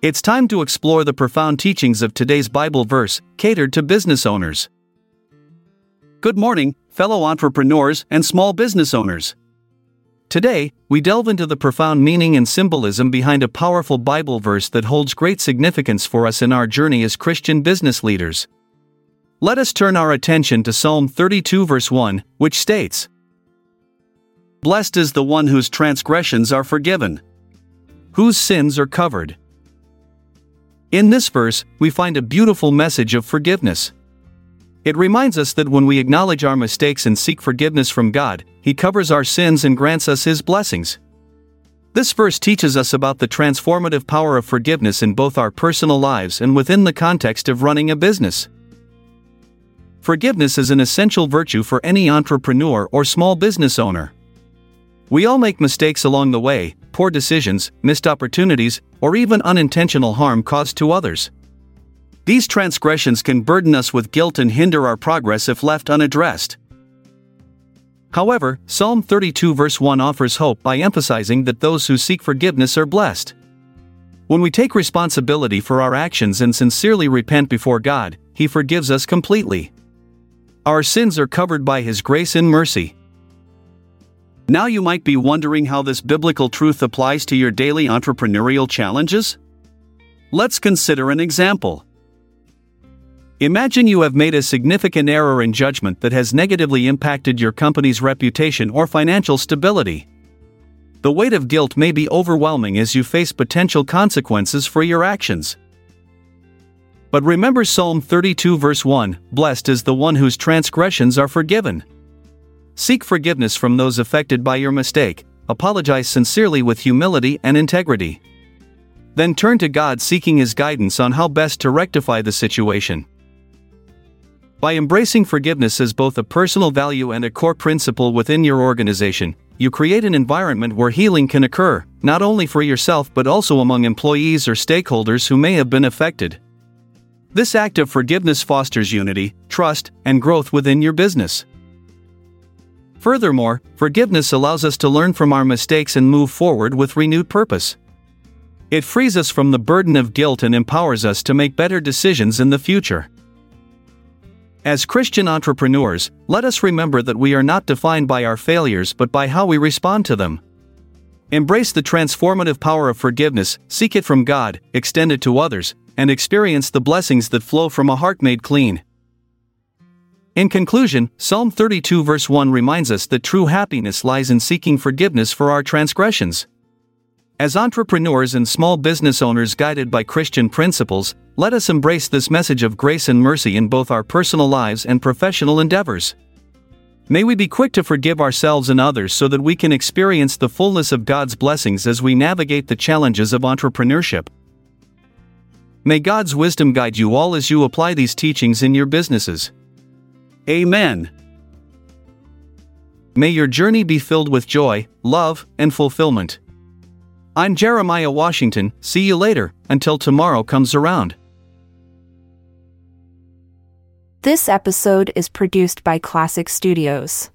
It's time to explore the profound teachings of today's Bible verse, catered to business owners. Good morning, fellow entrepreneurs and small business owners. Today, we delve into the profound meaning and symbolism behind a powerful Bible verse that holds great significance for us in our journey as Christian business leaders. Let us turn our attention to Psalm 32, verse 1, which states Blessed is the one whose transgressions are forgiven, whose sins are covered. In this verse, we find a beautiful message of forgiveness. It reminds us that when we acknowledge our mistakes and seek forgiveness from God, He covers our sins and grants us His blessings. This verse teaches us about the transformative power of forgiveness in both our personal lives and within the context of running a business. Forgiveness is an essential virtue for any entrepreneur or small business owner. We all make mistakes along the way, poor decisions, missed opportunities, or even unintentional harm caused to others. These transgressions can burden us with guilt and hinder our progress if left unaddressed. However, Psalm 32 verse 1 offers hope by emphasizing that those who seek forgiveness are blessed. When we take responsibility for our actions and sincerely repent before God, He forgives us completely. Our sins are covered by His grace and mercy. Now you might be wondering how this biblical truth applies to your daily entrepreneurial challenges? Let's consider an example. Imagine you have made a significant error in judgment that has negatively impacted your company's reputation or financial stability. The weight of guilt may be overwhelming as you face potential consequences for your actions. But remember Psalm 32, verse 1 Blessed is the one whose transgressions are forgiven. Seek forgiveness from those affected by your mistake, apologize sincerely with humility and integrity. Then turn to God seeking His guidance on how best to rectify the situation. By embracing forgiveness as both a personal value and a core principle within your organization, you create an environment where healing can occur, not only for yourself but also among employees or stakeholders who may have been affected. This act of forgiveness fosters unity, trust, and growth within your business. Furthermore, forgiveness allows us to learn from our mistakes and move forward with renewed purpose. It frees us from the burden of guilt and empowers us to make better decisions in the future. As Christian entrepreneurs, let us remember that we are not defined by our failures but by how we respond to them. Embrace the transformative power of forgiveness, seek it from God, extend it to others, and experience the blessings that flow from a heart made clean. In conclusion, Psalm 32 verse 1 reminds us that true happiness lies in seeking forgiveness for our transgressions. As entrepreneurs and small business owners guided by Christian principles, let us embrace this message of grace and mercy in both our personal lives and professional endeavors. May we be quick to forgive ourselves and others so that we can experience the fullness of God's blessings as we navigate the challenges of entrepreneurship. May God's wisdom guide you all as you apply these teachings in your businesses. Amen. May your journey be filled with joy, love, and fulfillment. I'm Jeremiah Washington, see you later, until tomorrow comes around. This episode is produced by Classic Studios.